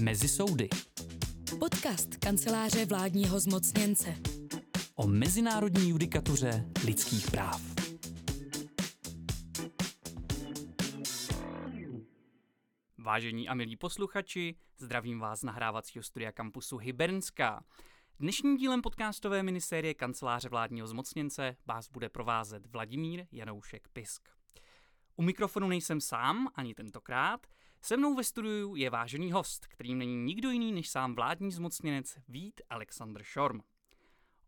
Mezi soudy. Podcast kanceláře vládního zmocněnce. O mezinárodní judikatuře lidských práv. Vážení a milí posluchači, zdravím vás z nahrávacího studia kampusu Hybernská. Dnešním dílem podcastové minisérie kanceláře vládního zmocněnce vás bude provázet Vladimír Janoušek Pisk. U mikrofonu nejsem sám, ani tentokrát. Se mnou ve studiu je vážený host, kterým není nikdo jiný než sám vládní zmocněnec Vít Alexander Šorm.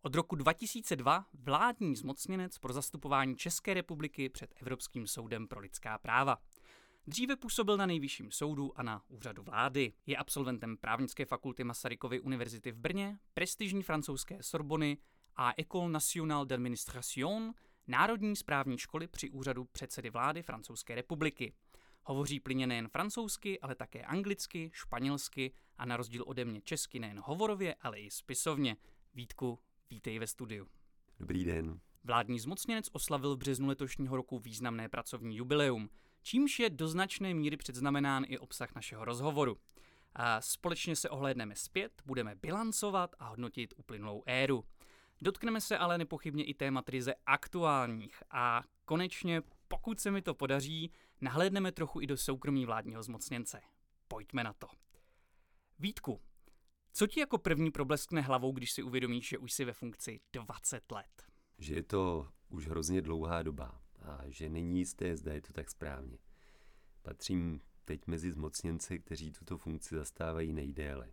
Od roku 2002 vládní zmocněnec pro zastupování České republiky před Evropským soudem pro lidská práva. Dříve působil na nejvyšším soudu a na úřadu vlády. Je absolventem právnické fakulty Masarykovy univerzity v Brně, prestižní francouzské Sorbony a École nationale d'administration, Národní správní školy při úřadu předsedy vlády Francouzské republiky. Hovoří plyně nejen francouzsky, ale také anglicky, španělsky a na rozdíl ode mě česky nejen hovorově, ale i spisovně. Vítku, vítej ve studiu. Dobrý den. Vládní zmocněnec oslavil v březnu letošního roku významné pracovní jubileum, čímž je do značné míry předznamenán i obsah našeho rozhovoru. A společně se ohlédneme zpět, budeme bilancovat a hodnotit uplynulou éru. Dotkneme se ale nepochybně i témat ryze aktuálních a konečně, pokud se mi to podaří, nahlédneme trochu i do soukromí vládního zmocněnce. Pojďme na to. Vítku, co ti jako první probleskne hlavou, když si uvědomíš, že už jsi ve funkci 20 let? Že je to už hrozně dlouhá doba a že není jisté, zda je to tak správně. Patřím teď mezi zmocněnce, kteří tuto funkci zastávají nejdéle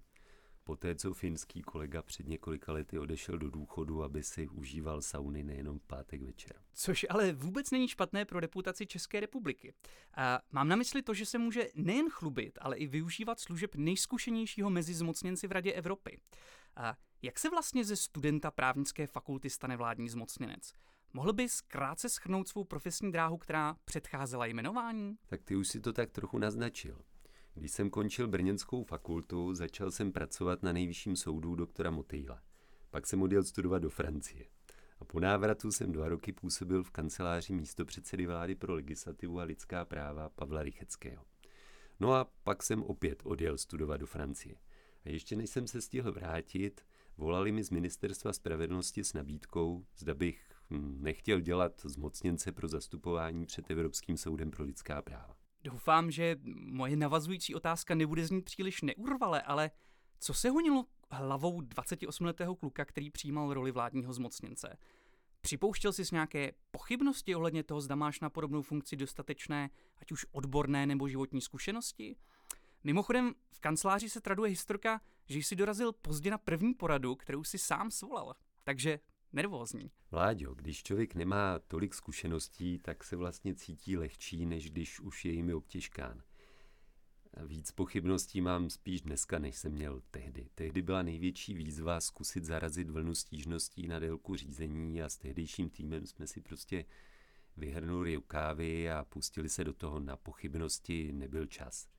poté co finský kolega před několika lety odešel do důchodu, aby si užíval sauny nejenom pátek večer. Což ale vůbec není špatné pro reputaci České republiky. A mám na mysli to, že se může nejen chlubit, ale i využívat služeb nejzkušenějšího mezi zmocněnci v Radě Evropy. A jak se vlastně ze studenta právnické fakulty stane vládní zmocněnec? Mohl bys krátce schrnout svou profesní dráhu, která předcházela jmenování? Tak ty už si to tak trochu naznačil. Když jsem končil Brněnskou fakultu, začal jsem pracovat na nejvyšším soudu doktora Motýla. Pak jsem odjel studovat do Francie. A po návratu jsem dva roky působil v kanceláři místopředsedy vlády pro legislativu a lidská práva Pavla Rycheckého. No a pak jsem opět odjel studovat do Francie. A ještě než jsem se stihl vrátit, volali mi z ministerstva spravedlnosti s nabídkou, zda bych hm, nechtěl dělat zmocněnce pro zastupování před Evropským soudem pro lidská práva. Doufám, že moje navazující otázka nebude znít příliš neurvale, ale co se honilo hlavou 28-letého kluka, který přijímal roli vládního zmocněnce? Připouštěl jsi nějaké pochybnosti ohledně toho, zda máš na podobnou funkci dostatečné, ať už odborné nebo životní zkušenosti? Mimochodem, v kanceláři se traduje historka, že jsi dorazil pozdě na první poradu, kterou si sám svolal. Takže nervózní. Vláďo, když člověk nemá tolik zkušeností, tak se vlastně cítí lehčí, než když už je jimi obtěžkán. Víc pochybností mám spíš dneska, než jsem měl tehdy. Tehdy byla největší výzva zkusit zarazit vlnu stížností na délku řízení a s tehdejším týmem jsme si prostě vyhrnuli rukávy a pustili se do toho. Na pochybnosti nebyl čas.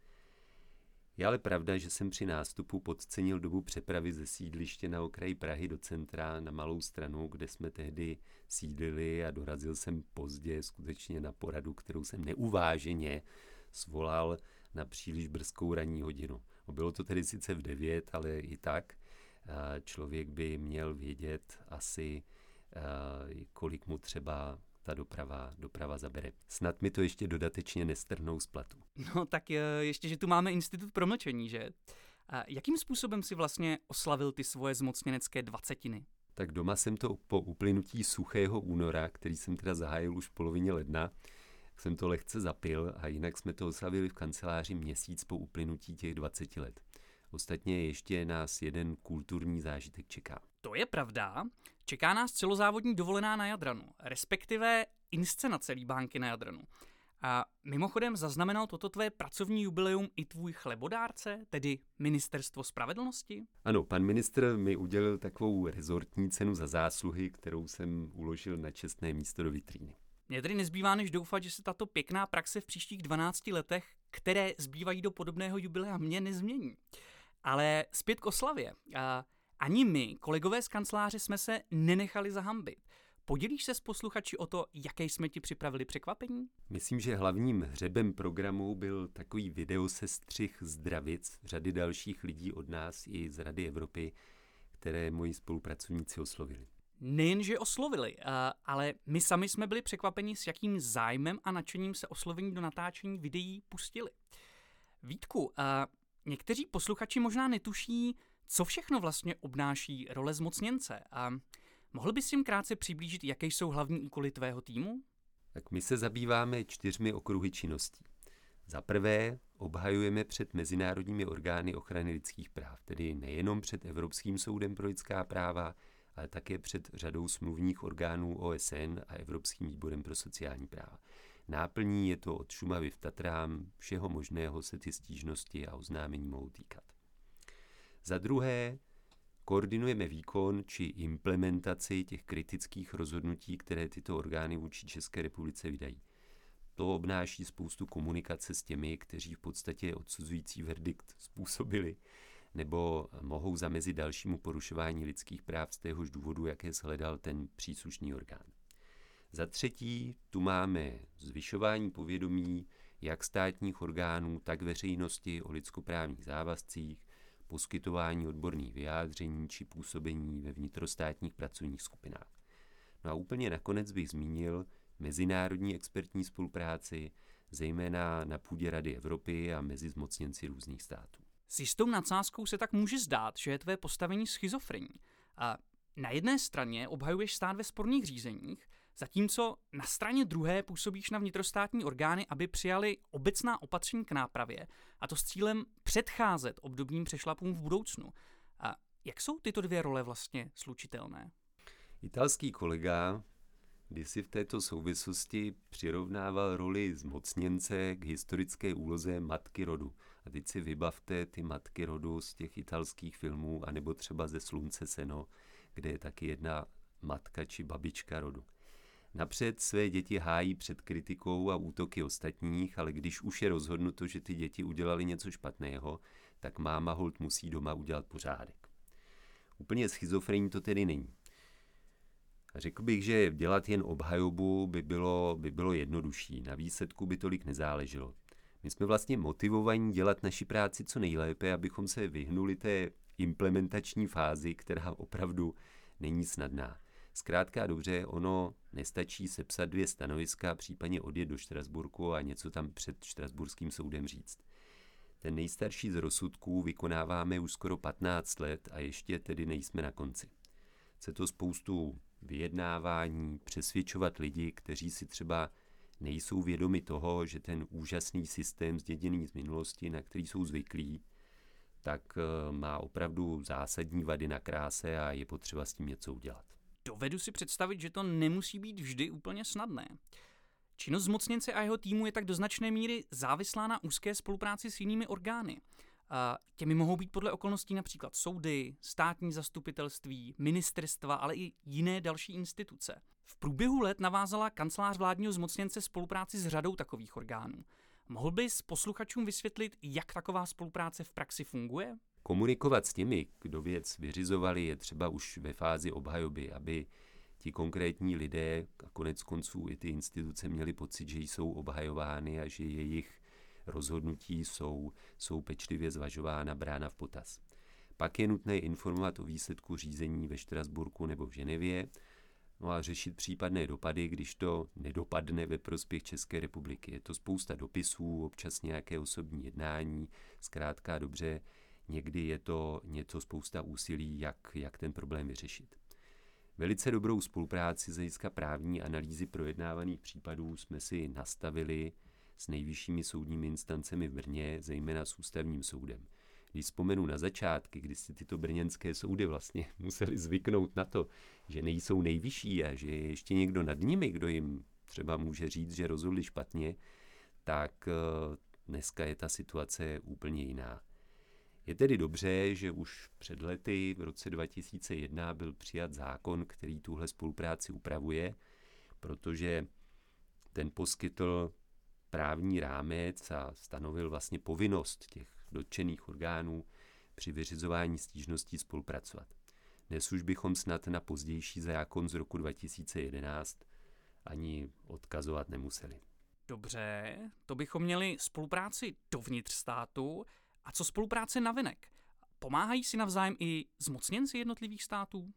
Je ale pravda, že jsem při nástupu podcenil dobu přepravy ze sídliště na okraji Prahy do centra na malou stranu, kde jsme tehdy sídlili a dorazil jsem pozdě skutečně na poradu, kterou jsem neuváženě svolal na příliš brzkou ranní hodinu. Bylo to tedy sice v devět, ale i tak člověk by měl vědět asi, kolik mu třeba ta doprava, doprava zabere. Snad mi to ještě dodatečně nestrhnou z platu. No tak eh, ještě, že tu máme institut promlčení, že? A jakým způsobem si vlastně oslavil ty svoje zmocněnecké dvacetiny? Tak doma jsem to po uplynutí suchého února, který jsem teda zahájil už v polovině ledna, jsem to lehce zapil a jinak jsme to oslavili v kanceláři měsíc po uplynutí těch 20 let. Ostatně ještě nás jeden kulturní zážitek čeká. To je pravda. Čeká nás celozávodní dovolená na Jadranu, respektive inscenace Líbánky na Jadranu. A mimochodem zaznamenal toto tvé pracovní jubileum i tvůj chlebodárce, tedy Ministerstvo spravedlnosti? Ano, pan ministr mi udělil takovou rezortní cenu za zásluhy, kterou jsem uložil na čestné místo do vitríny. Mně tedy nezbývá než doufat, že se tato pěkná praxe v příštích 12 letech, které zbývají do podobného jubilea, mě nezmění. Ale zpět k oslavě. A ani my, kolegové z kanceláře, jsme se nenechali zahambit. Podělíš se s posluchači o to, jaké jsme ti připravili překvapení? Myslím, že hlavním hřebem programu byl takový videosestřih zdravic řady dalších lidí od nás i z Rady Evropy, které moji spolupracovníci oslovili. Nejenže oslovili, ale my sami jsme byli překvapeni, s jakým zájmem a nadšením se oslovení do natáčení videí pustili. Vítku, někteří posluchači možná netuší, co všechno vlastně obnáší role zmocněnce. A mohl bys jim krátce přiblížit, jaké jsou hlavní úkoly tvého týmu? Tak my se zabýváme čtyřmi okruhy činností. Za prvé obhajujeme před mezinárodními orgány ochrany lidských práv, tedy nejenom před Evropským soudem pro lidská práva, ale také před řadou smluvních orgánů OSN a Evropským výborem pro sociální práva. Náplní je to od Šumavy v Tatrám, všeho možného se ty stížnosti a oznámení mohou týkat. Za druhé, koordinujeme výkon či implementaci těch kritických rozhodnutí, které tyto orgány vůči České republice vydají. To obnáší spoustu komunikace s těmi, kteří v podstatě odsuzující verdikt způsobili, nebo mohou zamezit dalšímu porušování lidských práv z téhož důvodu, jaké shledal ten příslušný orgán. Za třetí, tu máme zvyšování povědomí jak státních orgánů, tak veřejnosti o lidskoprávních závazcích, poskytování odborných vyjádření či působení ve vnitrostátních pracovních skupinách. No a úplně nakonec bych zmínil mezinárodní expertní spolupráci, zejména na půdě Rady Evropy a mezi zmocněnci různých států. S jistou nadsázkou se tak může zdát, že je tvé postavení schizofrenní. A na jedné straně obhajuješ stát ve sporných řízeních, zatímco na straně druhé působíš na vnitrostátní orgány, aby přijali obecná opatření k nápravě, a to s cílem předcházet obdobným přešlapům v budoucnu. A jak jsou tyto dvě role vlastně slučitelné? Italský kolega když si v této souvislosti přirovnával roli zmocněnce k historické úloze matky rodu. A teď si vybavte ty matky rodu z těch italských filmů, anebo třeba ze Slunce seno, kde je taky jedna matka či babička rodu. Napřed své děti hájí před kritikou a útoky ostatních, ale když už je rozhodnuto, že ty děti udělali něco špatného, tak máma hold musí doma udělat pořádek. Úplně schizofrení to tedy není. Řekl bych, že dělat jen obhajobu by bylo, by bylo jednodušší, na výsledku by tolik nezáleželo. My jsme vlastně motivovaní dělat naši práci co nejlépe, abychom se vyhnuli té implementační fázi, která opravdu není snadná. Zkrátka a dobře, ono nestačí sepsat dvě stanoviska, případně odjet do Štrasburku a něco tam před Štrasburským soudem říct. Ten nejstarší z rozsudků vykonáváme už skoro 15 let a ještě tedy nejsme na konci. Chce to spoustu vyjednávání, přesvědčovat lidi, kteří si třeba nejsou vědomi toho, že ten úžasný systém zděděný z minulosti, na který jsou zvyklí, tak eh, má opravdu zásadní vady na kráse a je potřeba s tím něco udělat. Dovedu si představit, že to nemusí být vždy úplně snadné. Činnost zmocněnce a jeho týmu je tak do značné míry závislá na úzké spolupráci s jinými orgány. Těmi mohou být podle okolností například soudy, státní zastupitelství, ministerstva, ale i jiné další instituce. V průběhu let navázala kancelář vládního zmocněnce spolupráci s řadou takových orgánů. Mohl bys posluchačům vysvětlit, jak taková spolupráce v praxi funguje? Komunikovat s těmi, kdo věc vyřizovali, je třeba už ve fázi obhajoby, aby ti konkrétní lidé a konec konců i ty instituce měli pocit, že jsou obhajovány a že jejich rozhodnutí jsou, jsou pečlivě zvažována, brána v potaz. Pak je nutné informovat o výsledku řízení ve Štrasburku nebo v Ženevě, no a řešit případné dopady, když to nedopadne ve prospěch České republiky. Je to spousta dopisů, občas nějaké osobní jednání, zkrátka dobře, někdy je to něco spousta úsilí, jak, jak ten problém vyřešit. Velice dobrou spolupráci z hlediska právní analýzy projednávaných případů jsme si nastavili s nejvyššími soudními instancemi v Brně, zejména s ústavním soudem. Když vzpomenu na začátky, kdy si tyto brněnské soudy vlastně museli zvyknout na to, že nejsou nejvyšší a že je ještě někdo nad nimi, kdo jim třeba může říct, že rozhodli špatně, tak eh, dneska je ta situace úplně jiná. Je tedy dobře, že už před lety v roce 2001 byl přijat zákon, který tuhle spolupráci upravuje, protože ten poskytl právní rámec a stanovil vlastně povinnost těch dotčených orgánů při vyřizování stížností spolupracovat. Dnes už bychom snad na pozdější zákon z roku 2011 ani odkazovat nemuseli. Dobře, to bychom měli spolupráci dovnitř státu. A co spolupráce navenek? Pomáhají si navzájem i zmocněnci jednotlivých států?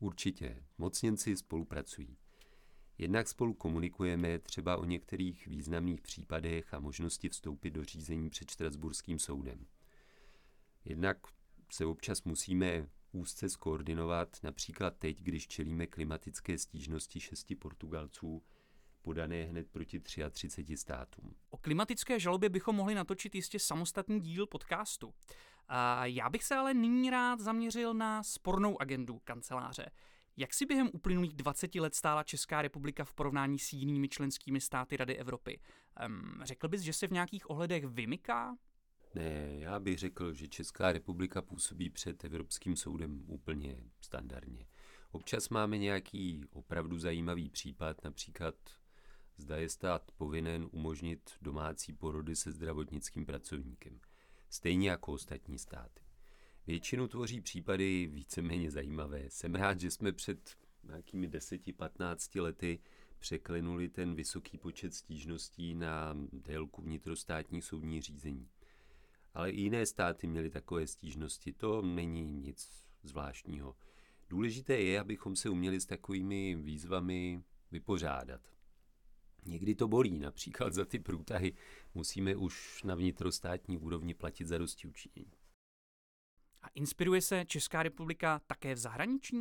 Určitě, mocněnci spolupracují. Jednak spolu komunikujeme třeba o některých významných případech a možnosti vstoupit do řízení před Štrasburským soudem. Jednak se občas musíme úzce skoordinovat, například teď, když čelíme klimatické stížnosti šesti Portugalců, podané hned proti 33 státům. O klimatické žalobě bychom mohli natočit jistě samostatný díl podcastu. A já bych se ale nyní rád zaměřil na spornou agendu kanceláře. Jak si během uplynulých 20 let stála Česká republika v porovnání s jinými členskými státy Rady Evropy? Um, řekl bys, že se v nějakých ohledech vymyká? Ne, já bych řekl, že Česká republika působí před Evropským soudem úplně standardně. Občas máme nějaký opravdu zajímavý případ, například zda je stát povinen umožnit domácí porody se zdravotnickým pracovníkem, stejně jako ostatní státy. Většinu tvoří případy víceméně zajímavé. Jsem rád, že jsme před nějakými 10-15 lety překlenuli ten vysoký počet stížností na délku vnitrostátních soudních řízení. Ale i jiné státy měly takové stížnosti. To není nic zvláštního. Důležité je, abychom se uměli s takovými výzvami vypořádat. Někdy to bolí, například za ty průtahy musíme už na vnitrostátní úrovni platit za dosti učinění. A inspiruje se Česká republika také v zahraničí?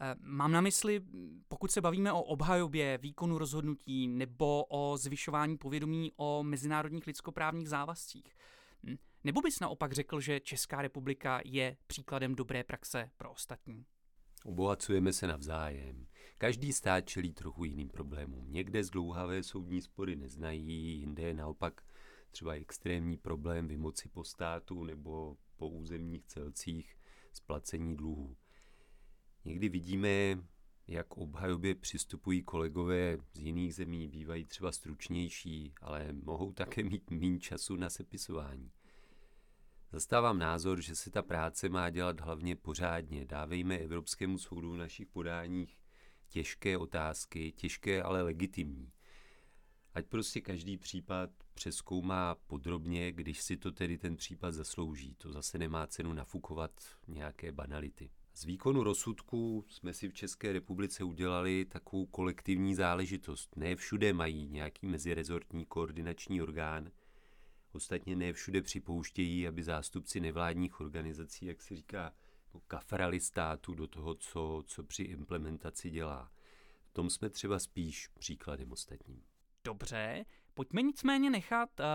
Eh, mám na mysli, pokud se bavíme o obhajobě výkonu rozhodnutí nebo o zvyšování povědomí o mezinárodních lidskoprávních závazcích. Hm, nebo bys naopak řekl, že Česká republika je příkladem dobré praxe pro ostatní? Obohacujeme se navzájem. Každý stát čelí trochu jiným problémům. Někde zdlouhavé soudní spory neznají, jinde je naopak třeba extrémní problém vymoci po státu nebo po územních celcích splacení dluhů. Někdy vidíme, jak obhajobě přistupují kolegové z jiných zemí, bývají třeba stručnější, ale mohou také mít méně času na sepisování. Zastávám názor, že se ta práce má dělat hlavně pořádně. Dávejme Evropskému soudu v našich podáních těžké otázky, těžké, ale legitimní. Ať prostě každý případ přeskoumá podrobně, když si to tedy ten případ zaslouží. To zase nemá cenu nafukovat nějaké banality. Z výkonu rozsudku jsme si v České republice udělali takovou kolektivní záležitost. Ne všude mají nějaký mezirezortní koordinační orgán. Ostatně ne všude připouštějí, aby zástupci nevládních organizací, jak se říká, jako kafrali státu do toho, co, co při implementaci dělá. V tom jsme třeba spíš příkladem ostatním. Dobře, pojďme nicméně nechat uh,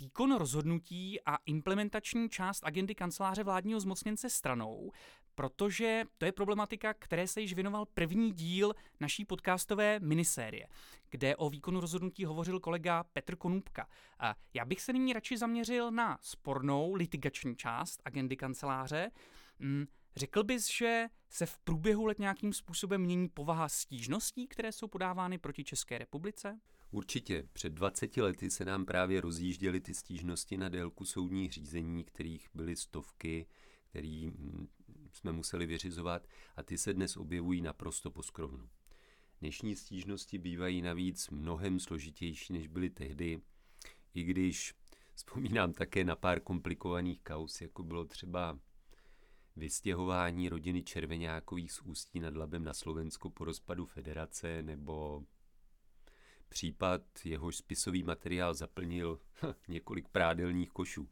výkon rozhodnutí a implementační část agendy kanceláře vládního zmocněnce stranou, protože to je problematika, které se již věnoval první díl naší podcastové minisérie, kde o výkonu rozhodnutí hovořil kolega Petr Konůbka. A já bych se nyní radši zaměřil na spornou litigační část agendy kanceláře. Mm, řekl bys, že se v průběhu let nějakým způsobem mění povaha stížností, které jsou podávány proti České republice? Určitě. Před 20 lety se nám právě rozjížděly ty stížnosti na délku soudních řízení, kterých byly stovky, který mm, jsme museli vyřizovat a ty se dnes objevují naprosto poskrovnu. Dnešní stížnosti bývají navíc mnohem složitější, než byly tehdy, i když vzpomínám také na pár komplikovaných kaus, jako bylo třeba vystěhování rodiny Červenákových z Ústí nad Labem na Slovensko po rozpadu federace nebo případ, jehož spisový materiál zaplnil několik prádelních košů.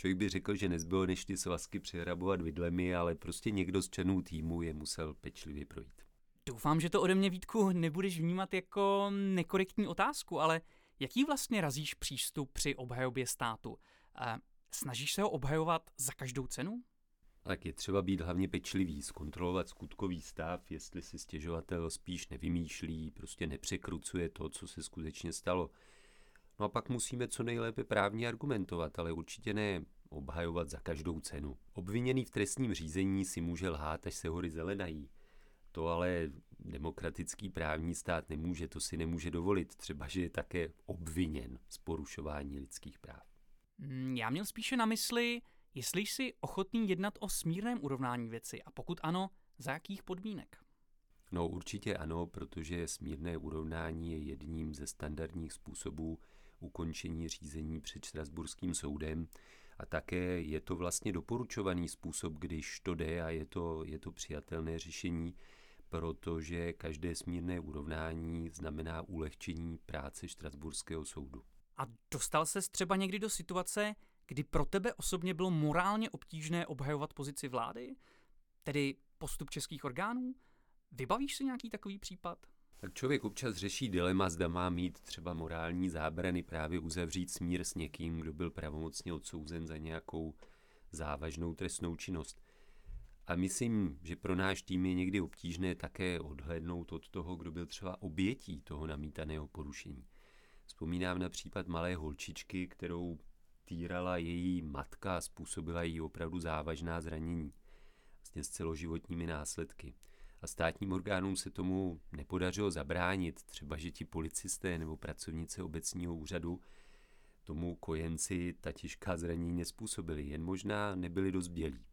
Člověk by řekl, že nezbylo než ty svazky přehrabovat vidlemi, ale prostě někdo z členů týmu je musel pečlivě projít. Doufám, že to ode mě, Vítku, nebudeš vnímat jako nekorektní otázku, ale jaký vlastně razíš přístup při obhajobě státu? Snažíš se ho obhajovat za každou cenu? Tak je třeba být hlavně pečlivý, zkontrolovat skutkový stav, jestli si stěžovatel spíš nevymýšlí, prostě nepřekrucuje to, co se skutečně stalo. No a pak musíme co nejlépe právně argumentovat, ale určitě ne obhajovat za každou cenu. Obviněný v trestním řízení si může lhát, až se hory zelenají. To ale demokratický právní stát nemůže, to si nemůže dovolit, třeba že je také obviněn z porušování lidských práv. Hmm, já měl spíše na mysli, jestli jsi ochotný jednat o smírném urovnání věci a pokud ano, Za jakých podmínek? No určitě ano, protože smírné urovnání je jedním ze standardních způsobů ukončení řízení před Štrasburským soudem a také je to vlastně doporučovaný způsob, když to jde a je to, je to přijatelné řešení, protože každé smírné urovnání znamená ulehčení práce Štrasburského soudu. A dostal se třeba někdy do situace, kdy pro tebe osobně bylo morálně obtížné obhajovat pozici vlády? Tedy postup českých orgánů? Vybavíš si nějaký takový případ? Tak člověk občas řeší dilema, zda má mít třeba morální zábrany právě uzavřít smír s někým, kdo byl pravomocně odsouzen za nějakou závažnou trestnou činnost. A myslím, že pro náš tým je někdy obtížné také odhlednout od toho, kdo byl třeba obětí toho namítaného porušení. Vzpomínám na případ malé holčičky, kterou týrala její matka a způsobila jí opravdu závažná zranění, vlastně s celoživotními následky. A státním orgánům se tomu nepodařilo zabránit, třeba že ti policisté nebo pracovnice obecního úřadu tomu kojenci ta těžká zranění nespůsobili, jen možná nebyli dost bělí.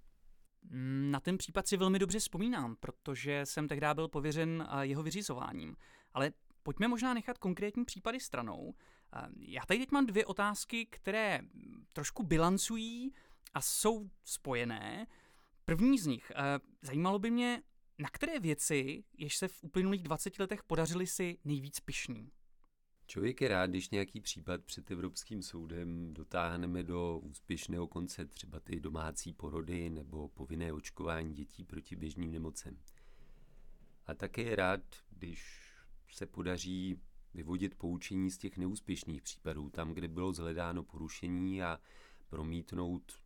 Mm, na ten případ si velmi dobře vzpomínám, protože jsem tehdy byl pověřen jeho vyřizováním. Ale pojďme možná nechat konkrétní případy stranou. Já tady teď mám dvě otázky, které trošku bilancují a jsou spojené. První z nich, zajímalo by mě, na které věci, jež se v uplynulých 20 letech podařily si nejvíc pišný? Člověk je rád, když nějaký případ před Evropským soudem dotáhneme do úspěšného konce, třeba ty domácí porody nebo povinné očkování dětí proti běžným nemocem. A také je rád, když se podaří vyvodit poučení z těch neúspěšných případů, tam, kde bylo zhledáno porušení a promítnout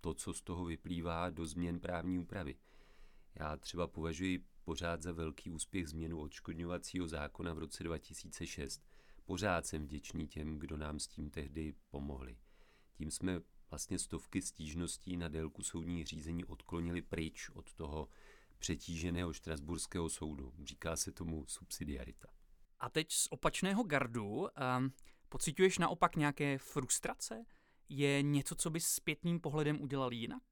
to, co z toho vyplývá, do změn právní úpravy. Já třeba považuji pořád za velký úspěch změnu odškodňovacího zákona v roce 2006. Pořád jsem vděčný těm, kdo nám s tím tehdy pomohli. Tím jsme vlastně stovky stížností na délku soudních řízení odklonili pryč od toho přetíženého štrasburského soudu. Říká se tomu subsidiarita. A teď z opačného gardu, um, pocituješ naopak nějaké frustrace? Je něco, co bys zpětným pohledem udělal jinak?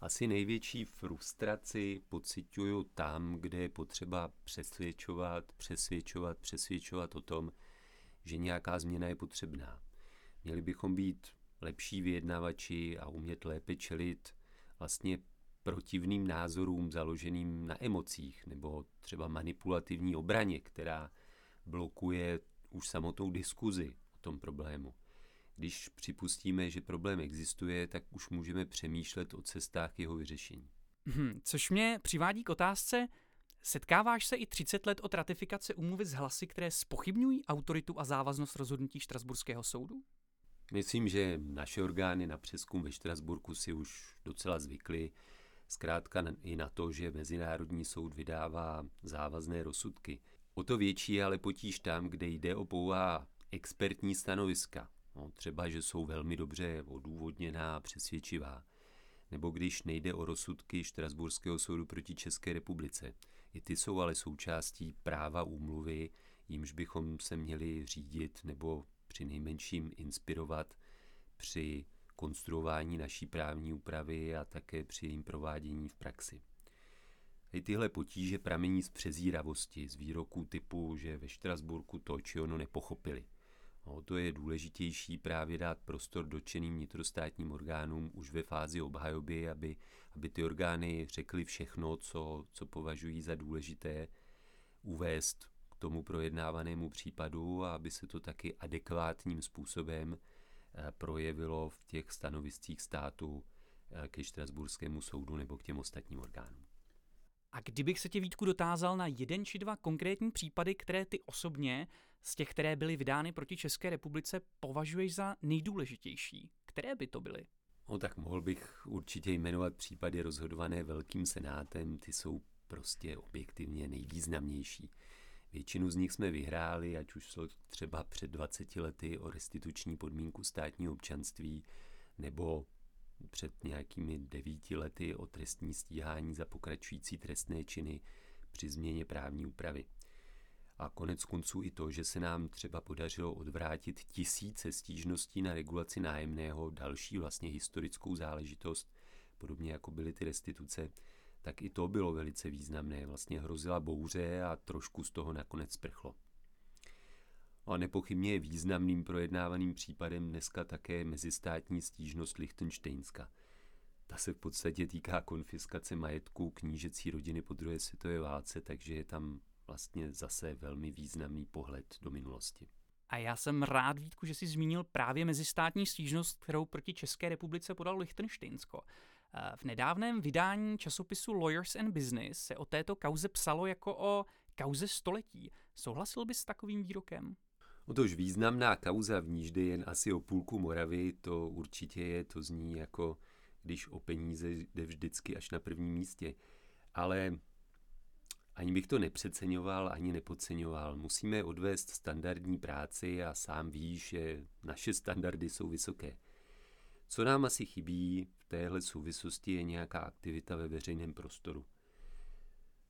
Asi největší frustraci pocituju tam, kde je potřeba přesvědčovat, přesvědčovat, přesvědčovat o tom, že nějaká změna je potřebná. Měli bychom být lepší vyjednavači a umět lépe čelit vlastně protivným názorům založeným na emocích nebo třeba manipulativní obraně, která blokuje už samotnou diskuzi o tom problému. Když připustíme, že problém existuje, tak už můžeme přemýšlet o cestách jeho vyřešení. Hmm, což mě přivádí k otázce, setkáváš se i 30 let od ratifikace úmluvy s hlasy, které spochybňují autoritu a závaznost rozhodnutí Štrasburského soudu? Myslím, že naše orgány na přeskum ve Štrasburku si už docela zvykly, zkrátka i na to, že Mezinárodní soud vydává závazné rozsudky. O to větší je ale potíž tam, kde jde o pouhá expertní stanoviska. No, třeba, že jsou velmi dobře odůvodněná a přesvědčivá. Nebo když nejde o rozsudky Štrasburského soudu proti České republice. I ty jsou ale součástí práva úmluvy, jimž bychom se měli řídit nebo při nejmenším inspirovat při konstruování naší právní úpravy a také při jejím provádění v praxi. I tyhle potíže pramení z přezíravosti, z výroků typu, že ve Štrasburku to či ono nepochopili. No, to je důležitější právě dát prostor dočeným vnitrostátním orgánům už ve fázi obhajoby, aby, aby ty orgány řekly všechno, co, co považují za důležité, uvést k tomu projednávanému případu a aby se to taky adekvátním způsobem eh, projevilo v těch stanoviscích státu eh, ke Štrasburskému soudu nebo k těm ostatním orgánům. A kdybych se tě Vítku dotázal na jeden či dva konkrétní případy, které ty osobně z těch, které byly vydány proti České republice, považuješ za nejdůležitější? Které by to byly? No tak mohl bych určitě jmenovat případy rozhodované Velkým senátem, ty jsou prostě objektivně nejvýznamnější. Většinu z nich jsme vyhráli, ať už šlo třeba před 20 lety o restituční podmínku státního občanství, nebo před nějakými devíti lety o trestní stíhání za pokračující trestné činy při změně právní úpravy. A konec konců i to, že se nám třeba podařilo odvrátit tisíce stížností na regulaci nájemného, další vlastně historickou záležitost, podobně jako byly ty restituce, tak i to bylo velice významné. Vlastně hrozila bouře a trošku z toho nakonec sprchlo. A nepochybně je významným projednávaným případem dneska také mezistátní stížnost Lichtensteinska. Ta se v podstatě týká konfiskace majetku knížecí rodiny po druhé světové válce, takže je tam vlastně zase velmi významný pohled do minulosti. A já jsem rád, Vítku, že jsi zmínil právě mezistátní stížnost, kterou proti České republice podal Lichtensteinsko. Eh, v nedávném vydání časopisu Lawyers and Business se o této kauze psalo jako o kauze století. Souhlasil bys s takovým výrokem? Otož významná kauza, v níž jde jen asi o půlku Moravy, to určitě je, to zní jako když o peníze jde vždycky až na prvním místě. Ale ani bych to nepřeceňoval, ani nepodceňoval. Musíme odvést standardní práci a sám víš, že naše standardy jsou vysoké. Co nám asi chybí v téhle souvislosti je nějaká aktivita ve veřejném prostoru.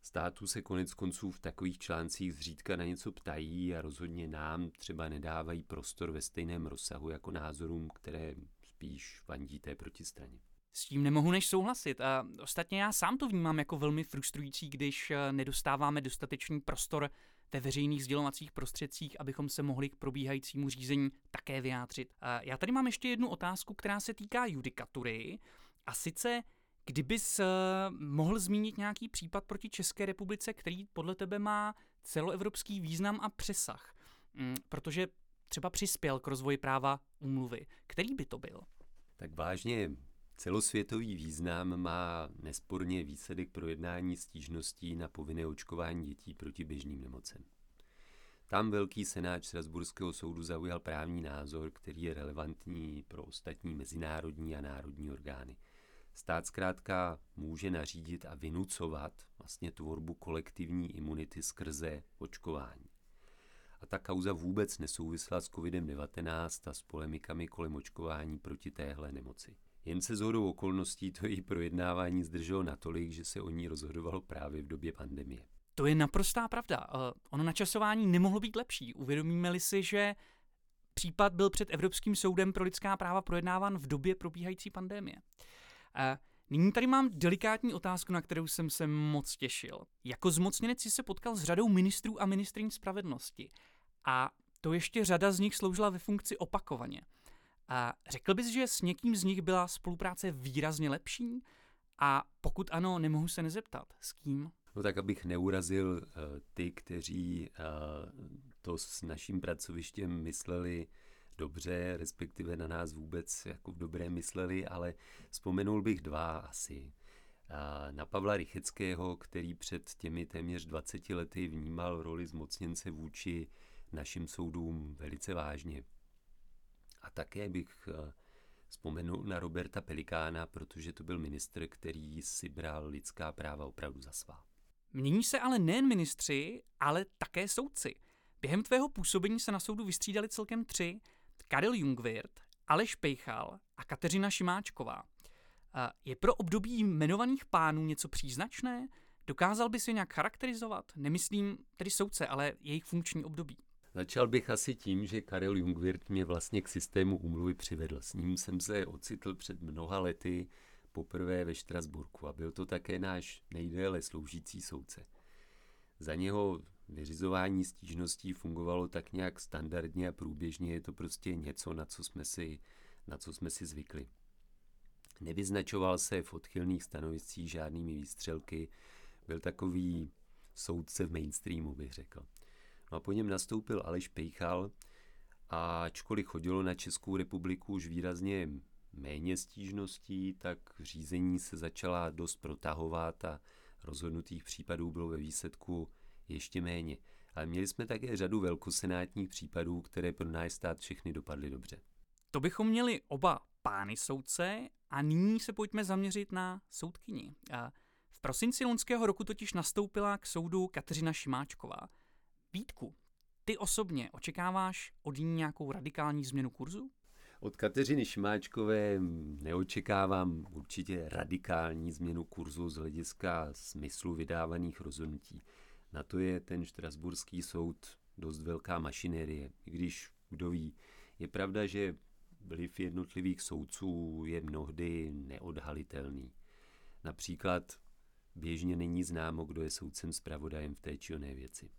Státu se konec konců v takových článcích zřídka na něco ptají a rozhodně nám třeba nedávají prostor ve stejném rozsahu jako názorům, které spíš vandí té protistraně. S tím nemohu než souhlasit. A ostatně já sám to vnímám jako velmi frustrující, když eh, nedostáváme dostatečný prostor ve veřejných sdělovacích prostředcích, abychom se mohli k probíhajícímu řízení také vyjádřit. A já tady mám ještě jednu otázku, která se týká judikatury. A sice, kdybys eh, mohl zmínit nějaký případ proti České republice, který podle tebe má celoevropský význam a přesah, mm, protože třeba přispěl k rozvoji práva úmluvy. Který by to byl? Tak vážně Celosvětový význam má nesporně výsledek projednání stížností na povinné očkování dětí proti běžným nemocem. Tam velký senáč Strasburského soudu zaujal právní názor, který je relevantní pro ostatní mezinárodní a národní orgány. Stát zkrátka může nařídit a vynucovat vlastně tvorbu kolektivní imunity skrze očkování. A ta kauza vůbec nesouvisela s COVID-19 a s polemikami kolem očkování proti téhle nemoci. Jen se zhodou okolností to její projednávání zdrželo natolik, že se o ní rozhodovalo právě v době pandemie. To je naprostá pravda. Uh, ono načasování nemohlo být lepší. Uvědomíme-li si, že případ byl před Evropským soudem pro lidská práva projednáván v době probíhající pandemie. Nyní tady mám delikátní otázku, na kterou jsem se moc těšil. Jako zmocněnec si se potkal s řadou ministrů a ministrní spravedlnosti. A to ještě řada z nich sloužila ve funkci opakovaně. A řekl bys, že s někým z nich byla spolupráce výrazně lepší? A pokud ano, nemohu se nezeptat, s kým? No tak, abych neurazil uh, ty, kteří uh, to s naším pracovištěm mysleli dobře, respektive na nás vůbec jako v dobré mysleli, ale vzpomenul bych dva asi. Na Pavla Rycheckého, který před těmi téměř 20 lety vnímal roli zmocněnce vůči našim soudům velice vážně. A také bych eh, vzpomenul na Roberta Pelikána, protože to byl ministr, který si bral lidská práva opravdu za svá. Mění se ale nejen ministři, ale také soudci. Během tvého působení se na soudu vystřídali celkem tři. Karel Jungwirth, Aleš Pejchal a Kateřina Šimáčková. Je pro období jmenovaných pánů něco příznačné? Dokázal by si nějak charakterizovat? Nemyslím tedy soudce, ale jejich funkční období. Začal bych asi tím, že Karel Jungwirth mě vlastně k systému úmluvy přivedl. S ním jsem se ocitl před mnoha lety poprvé ve Štrasburku a byl to také náš nejdéle sloužící soudce. Za něho vyřizování stížností fungovalo tak nějak standardně a průběžně, je to prostě něco, na co jsme si, na co jsme si zvykli. Nevyznačoval se v odchylných stanoviscích žádnými výstřelky, byl takový soudce v mainstreamu, bych řekl. No a po něm nastoupil Aleš Pejchal a ačkoliv chodilo na Českou republiku už výrazně méně stížností, tak řízení se začala dost protahovat a rozhodnutých případů bylo ve výsledku ještě méně. Ale měli jsme také řadu velkosenátních případů, které pro náš stát všechny dopadly dobře. To bychom měli oba pány soudce a nyní se pojďme zaměřit na soudkyni. V prosinci loňského roku totiž nastoupila k soudu Kateřina Šimáčková. Vítku, ty osobně očekáváš od ní nějakou radikální změnu kurzu? Od Kateřiny Šimáčkové neočekávám určitě radikální změnu kurzu z hlediska smyslu vydávaných rozhodnutí. Na to je ten štrasburský soud dost velká mašinérie, i když, kdo ví, je pravda, že vliv jednotlivých soudců je mnohdy neodhalitelný. Například běžně není známo, kdo je soudcem zpravodajem v té či oné věci.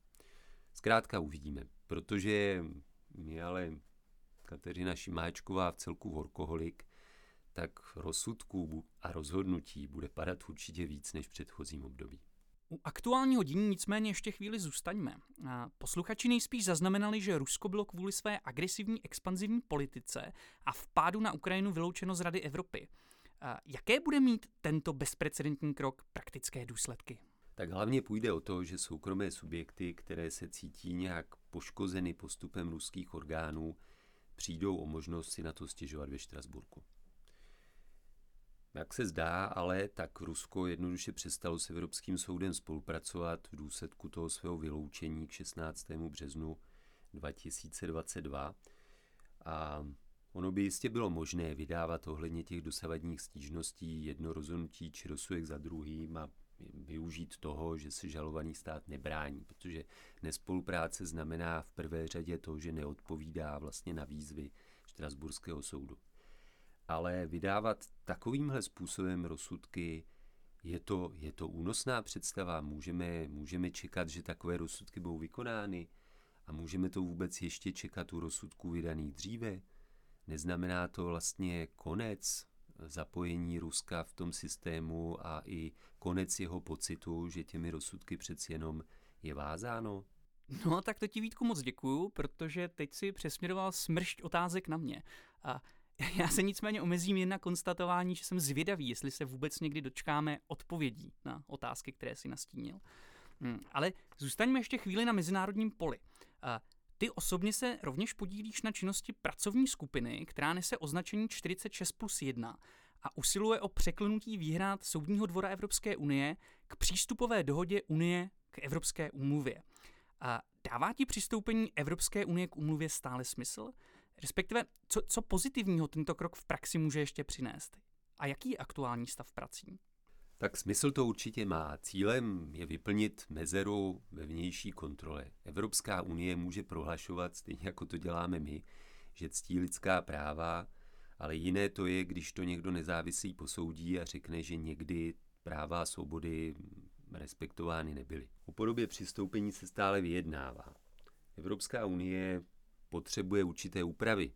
Zkrátka uvidíme, protože je ale Kateřina Šimáčková v celku workoholik, tak rozsudků a rozhodnutí bude padat určitě víc než v předchozím období. U aktuálního dění nicméně ještě chvíli zůstaňme. Posluchači nejspíš zaznamenali, že Rusko bylo kvůli své agresivní expanzivní politice a vpádu na Ukrajinu vyloučeno z Rady Evropy. Jaké bude mít tento bezprecedentní krok praktické důsledky? Tak hlavně půjde o to, že soukromé subjekty, které se cítí nějak poškozeny postupem ruských orgánů, přijdou o možnost si na to stěžovat ve Štrasburku. Jak se zdá, ale tak Rusko jednoduše přestalo s Evropským soudem spolupracovat v důsledku toho svého vyloučení k 16. březnu 2022. A ono by jistě bylo možné vydávat ohledně těch dosavadních stížností jedno rozhodnutí či rozsudek za druhým a využít toho, že se žalovaný stát nebrání, protože nespolupráce znamená v prvé řadě to, že neodpovídá vlastně na výzvy Štrasburského soudu ale vydávat takovýmhle způsobem rozsudky, je to, je to únosná představa. Můžeme, můžeme čekat, že takové rozsudky budou vykonány a můžeme to vůbec ještě čekat u rozsudků vydaných dříve. Neznamená to vlastně konec zapojení Ruska v tom systému a i konec jeho pocitu, že těmi rozsudky přeci jenom je vázáno? No, tak to ti Vítku moc děkuju, protože teď si přesměroval smršť otázek na mě. A já se nicméně omezím jen na konstatování, že jsem zvědavý, jestli se vůbec někdy dočkáme odpovědí na otázky, které si nastínil. Hmm, ale zůstaňme ještě chvíli na mezinárodním poli. Ty osobně se rovněž podílíš na činnosti pracovní skupiny, která nese označení 46 plus 1 a usiluje o překlenutí výhrad Soudního dvora Evropské unie k přístupové dohodě Unie k Evropské úmluvě. A dává ti přistoupení Evropské unie k úmluvě stále smysl? Respektive, co, co pozitivního tento krok v praxi může ještě přinést? A jaký je aktuální stav prací? Tak smysl to určitě má. Cílem je vyplnit mezeru ve vnější kontrole. Evropská unie může prohlašovat, stejně jako to děláme my, že ctí lidská práva, ale jiné to je, když to někdo nezávislý posoudí a řekne, že někdy práva a svobody respektovány nebyly. O podobě přistoupení se stále vyjednává. Evropská unie potřebuje určité úpravy.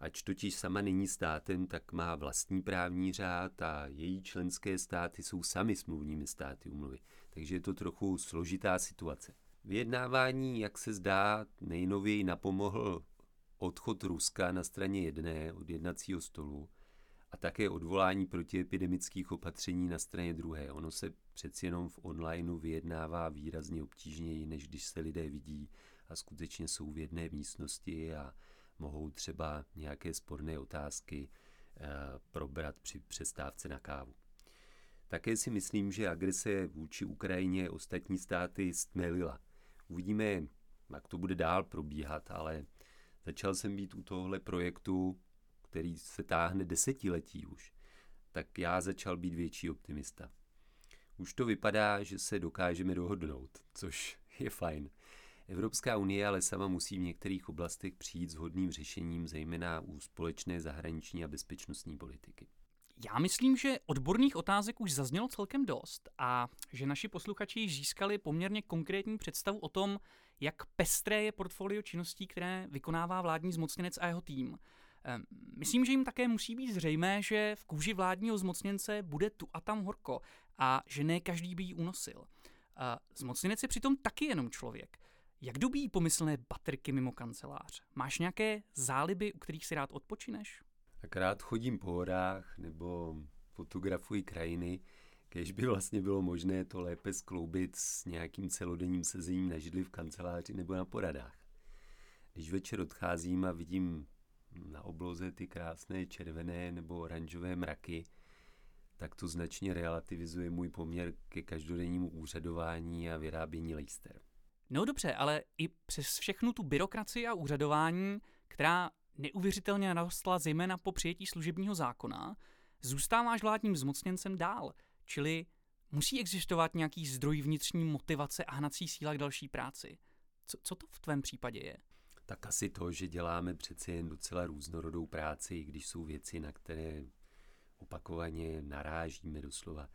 Ač totiž sama není státem, tak má vlastní právní řád a její členské státy jsou sami smluvními státy umluvy. Takže je to trochu složitá situace. Vyjednávání, jak se zdá, nejnověji napomohl odchod Ruska na straně jedné od jednacího stolu a také odvolání protiepidemických opatření na straně druhé. Ono se přeci jenom v onlineu vyjednává výrazně obtížněji, než když se lidé vidí a skutečně jsou v jedné místnosti a mohou třeba nějaké sporné otázky eh, probrat při přestávce na kávu. Také si myslím, že agrese vůči Ukrajině ostatní státy stmelila. Uvidíme, jak to bude dál probíhat, ale začal jsem být u tohle projektu, který se táhne desetiletí už, tak já začal být větší optimista. Už to vypadá, že se dokážeme dohodnout, což je fajn. Evropská unie ale sama musí v některých oblastech přijít s hodným řešením, zejména u společné zahraniční a bezpečnostní politiky. Já myslím, že odborných otázek už zaznělo celkem dost a že naši posluchači získali poměrně konkrétní představu o tom, jak pestré je portfolio činností, které vykonává vládní zmocněnec a jeho tým. Ehm, myslím, že jim také musí být zřejmé, že v kůži vládního zmocněnce bude tu a tam horko a že ne každý by ji unosil. Zmocněnec je přitom taky jenom člověk. Jak dobíjí pomyslné baterky mimo kancelář? Máš nějaké záliby, u kterých si rád odpočineš? Tak rád chodím po horách nebo fotografuji krajiny, kež by vlastně bylo možné to lépe skloubit s nějakým celodenním sezením na židli v kanceláři nebo na poradách. Když večer odcházím a vidím na obloze ty krásné červené nebo oranžové mraky, tak to značně relativizuje můj poměr ke každodennímu úřadování a vyrábění lejster. No dobře, ale i přes všechnu tu byrokracii a úřadování, která neuvěřitelně narostla zejména po přijetí služebního zákona, zůstáváš vládním zmocněncem dál, čili musí existovat nějaký zdroj vnitřní motivace a hnací síla k další práci. Co, co to v tvém případě je? Tak asi to, že děláme přeci jen docela různorodou práci, když jsou věci, na které opakovaně narážíme doslova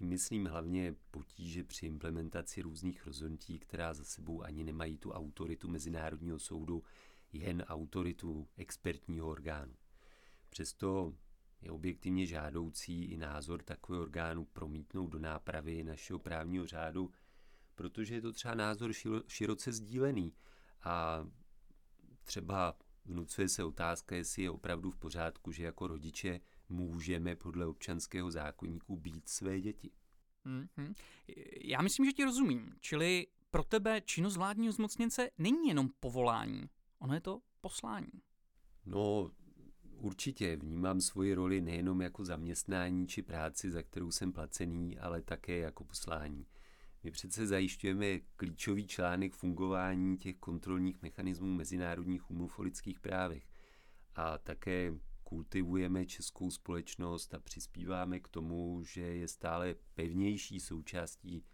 Tím myslím hlavně potíže při implementaci různých rozhodnutí, která za sebou ani nemají tu autoritu Mezinárodního soudu, jen autoritu expertního orgánu. Přesto je objektivně žádoucí i názor takového orgánu promítnout do nápravy našeho právního řádu, protože je to třeba názor široce sdílený a třeba vnucuje se otázka, jestli je opravdu v pořádku, že jako rodiče můžeme podle občanského zákonníku být své děti. Mm-hmm. Já myslím, že ti rozumím. Čili pro tebe činnost vládního zmocněnce není jenom povolání, ono je to poslání. No, určitě vnímám svoji roli nejenom jako zaměstnání či práci, za kterou jsem placený, ale také jako poslání. My přece zajišťujeme klíčový článek fungování těch kontrolních mechanismů mezinárodních umluv o lidských právech. A také kultivujeme českou společnost a přispíváme k tomu, že je stále pevnější součástí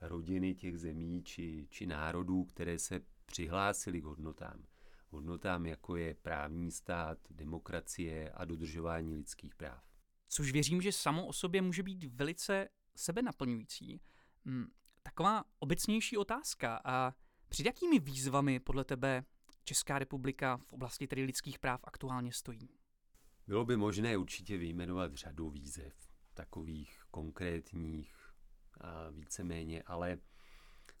rodiny těch zemí či, či národů, které se přihlásily k hodnotám. Hodnotám, jako je právní stát, demokracie a dodržování lidských práv. Což věřím, že samo o sobě může být velice sebenaplňující. Hmm, taková obecnější otázka. A před jakými výzvami podle tebe Česká republika v oblasti tedy lidských práv aktuálně stojí? Bylo by možné určitě vyjmenovat řadu výzev, takových konkrétních a víceméně, ale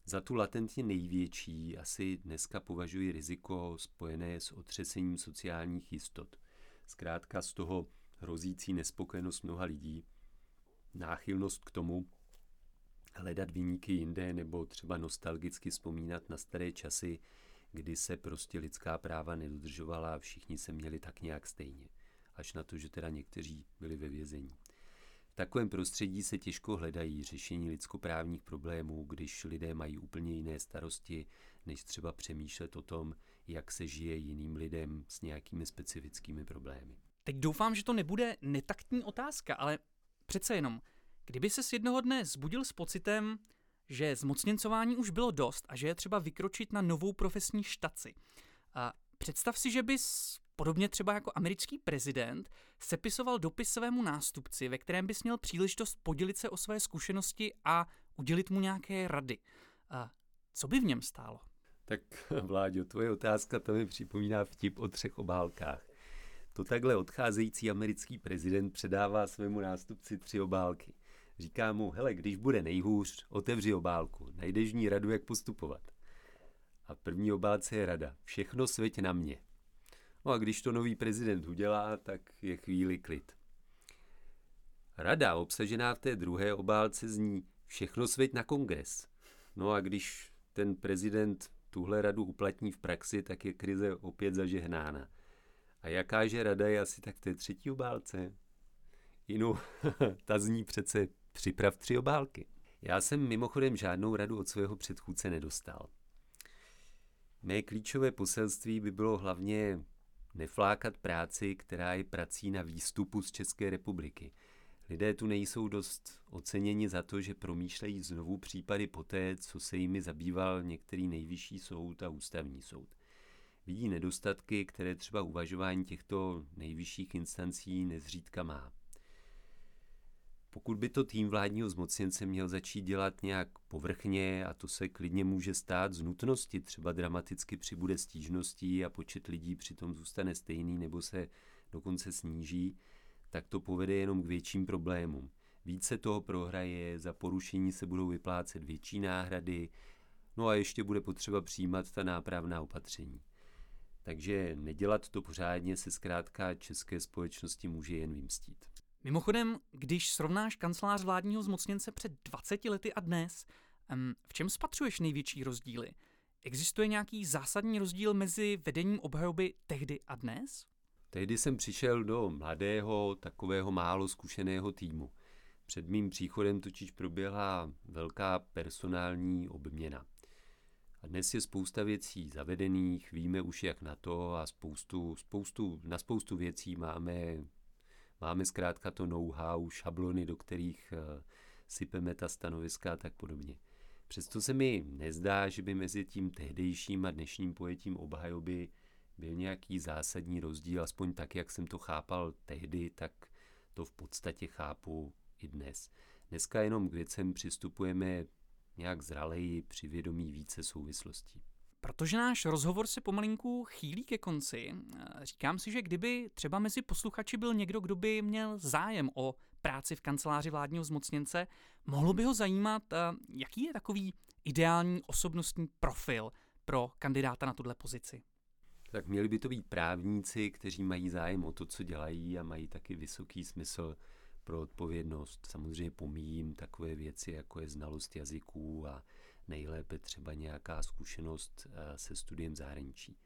za tu latentně největší asi dneska považuji riziko spojené s otřesením sociálních jistot. Zkrátka z toho hrozící nespokojenost mnoha lidí, náchylnost k tomu hledat výniky jinde nebo třeba nostalgicky vzpomínat na staré časy, kdy se prostě lidská práva nedodržovala a všichni se měli tak nějak stejně až na to, že teda někteří byli ve vězení. V takovém prostředí se těžko hledají řešení lidskoprávních problémů, když lidé mají úplně jiné starosti, než třeba přemýšlet o tom, jak se žije jiným lidem s nějakými specifickými problémy. Teď doufám, že to nebude netaktní otázka, ale přece jenom, kdyby se jednoho dne zbudil s pocitem, že zmocněncování už bylo dost a že je třeba vykročit na novou profesní štaci. A představ si, že bys Podobně třeba jako americký prezident sepisoval dopis svému nástupci, ve kterém bys měl příležitost podělit se o své zkušenosti a udělit mu nějaké rady. A co by v něm stálo? Tak Vláďo, tvoje otázka to mi připomíná vtip o třech obálkách. To takhle odcházející americký prezident předává svému nástupci tři obálky. Říká mu, hele, když bude nejhůř, otevři obálku, najdeš v ní radu, jak postupovat. A první obálce je rada. Všechno svěť na mě. No a když to nový prezident udělá, tak je chvíli klid. Rada obsažená v té druhé obálce zní všechno svět na kongres. No a když ten prezident tuhle radu uplatní v praxi, tak je krize opět zažehnána. A jakáže rada je asi tak v té třetí obálce? Inu, ta zní přece připrav tři obálky. Já jsem mimochodem žádnou radu od svého předchůdce nedostal. Mé klíčové poselství by bylo hlavně neflákat práci, která je prací na výstupu z České republiky. Lidé tu nejsou dost oceněni za to, že promýšlejí znovu případy poté, co se jimi zabýval některý nejvyšší soud a ústavní soud. Vidí nedostatky, které třeba uvažování těchto nejvyšších instancí nezřídka má. Pokud by to tým vládního zmocněnce měl začít dělat nějak povrchně, a to se klidně může stát z nutnosti, třeba dramaticky přibude stížností a počet lidí přitom zůstane stejný nebo se dokonce sníží, tak to povede jenom k větším problémům. Více toho prohraje, za porušení se budou vyplácet větší náhrady, no a ještě bude potřeba přijímat ta nápravná opatření. Takže nedělat to pořádně se zkrátka české společnosti může jen vymstít. Mimochodem, když srovnáš kancelář vládního zmocněnce před 20 lety a dnes, v čem spatřuješ největší rozdíly? Existuje nějaký zásadní rozdíl mezi vedením obhajoby tehdy a dnes? Tehdy jsem přišel do mladého, takového málo zkušeného týmu. Před mým příchodem totiž proběhla velká personální obměna. A dnes je spousta věcí zavedených, víme už jak na to a spoustu, spoustu, na spoustu věcí máme Máme zkrátka to know-how, šablony, do kterých eh, sypeme ta stanoviska a tak podobně. Přesto se mi nezdá, že by mezi tím tehdejším a dnešním pojetím obhajoby byl nějaký zásadní rozdíl, aspoň tak, jak jsem to chápal tehdy, tak to v podstatě chápu i dnes. Dneska jenom k věcem přistupujeme nějak zraleji při vědomí více souvislostí. Protože náš rozhovor se pomalinku chýlí ke konci, eh, říkám si, že kdyby třeba mezi posluchači byl někdo, kdo by měl zájem o práci v kanceláři vládního zmocněnce, mohlo by ho zajímat, eh, jaký je takový ideální osobnostní profil pro kandidáta na tuhle pozici. Tak měli by to být právníci, kteří mají zájem o to, co dělají a mají taky vysoký smysl pro odpovědnost. Samozřejmě pomíjím takové věci, jako je znalost jazyků a nejlépe třeba nějaká zkušenost eh, se studiem zahraničí.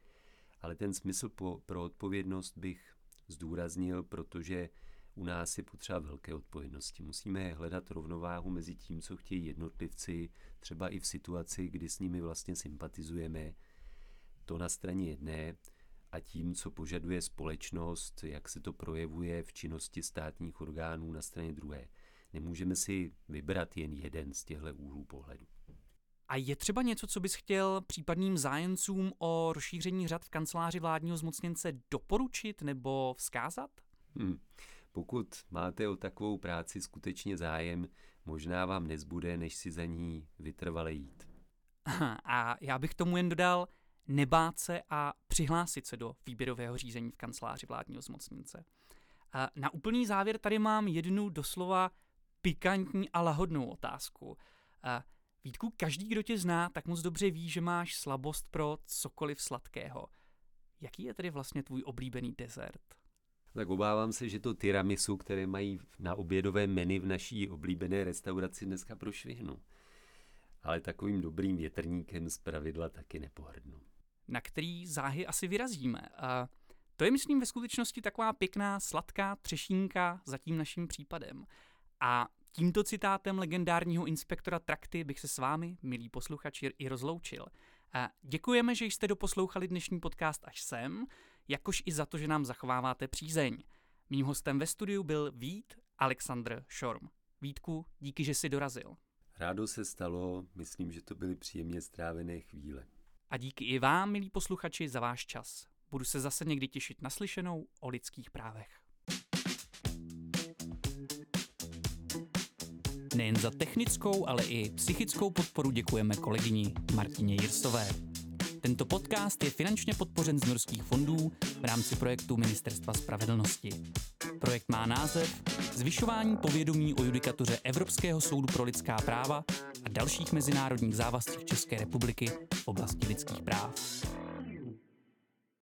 Ale ten smysl po, pro odpovědnost bych zdůraznil, protože u nás je potřeba velké odpovědnosti. Musíme hledat rovnováhu mezi tím, co chtějí jednotlivci, třeba i v situaci, kdy s nimi vlastně sympatizujeme, to na straně jedné, a tím, co požaduje společnost, jak se to projevuje v činnosti státních orgánů na straně druhé. Nemůžeme si vybrat jen jeden z těchto úhlů pohledu. A je třeba něco, co bys chtěl případným zájemcům o rozšíření řad v kanceláři vládního zmocněnce doporučit nebo vzkázat? Hmm. Pokud máte o takovou práci skutečně zájem, možná vám nezbude, než si za ní vytrvale jít. A já bych tomu jen dodal, nebát se a přihlásit se do výběrového řízení v kanceláři vládního zmocněnce. A na úplný závěr tady mám jednu doslova pikantní a lahodnou otázku. A Vítku, každý, kdo tě zná, tak moc dobře ví, že máš slabost pro cokoliv sladkého. Jaký je tedy vlastně tvůj oblíbený dezert? Tak obávám se, že to tiramisu, které mají na obědové menu v naší oblíbené restauraci, dneska prošvihnu. Ale takovým dobrým větrníkem z pravidla taky nepohrdnu. Na který záhy asi vyrazíme. A to je, myslím, ve skutečnosti taková pěkná, sladká třešínka za tím naším případem. A tímto citátem legendárního inspektora Trakty bych se s vámi, milí posluchači, i rozloučil. A děkujeme, že jste doposlouchali dnešní podcast až sem, jakož i za to, že nám zachováváte přízeň. Mým hostem ve studiu byl Vít Alexandr Šorm. Vítku, díky, že jsi dorazil. Rádo se stalo, myslím, že to byly příjemně strávené chvíle. A díky i vám, milí posluchači, za váš čas. Budu se zase někdy těšit na slyšenou o lidských právech. Nejen za technickou, ale i psychickou podporu děkujeme kolegyni Martině Jirsové. Tento podcast je finančně podpořen z norských fondů v rámci projektu Ministerstva spravedlnosti. Projekt má název Zvyšování povědomí o judikatuře Evropského soudu pro lidská práva a dalších mezinárodních závazcích České republiky v oblasti lidských práv.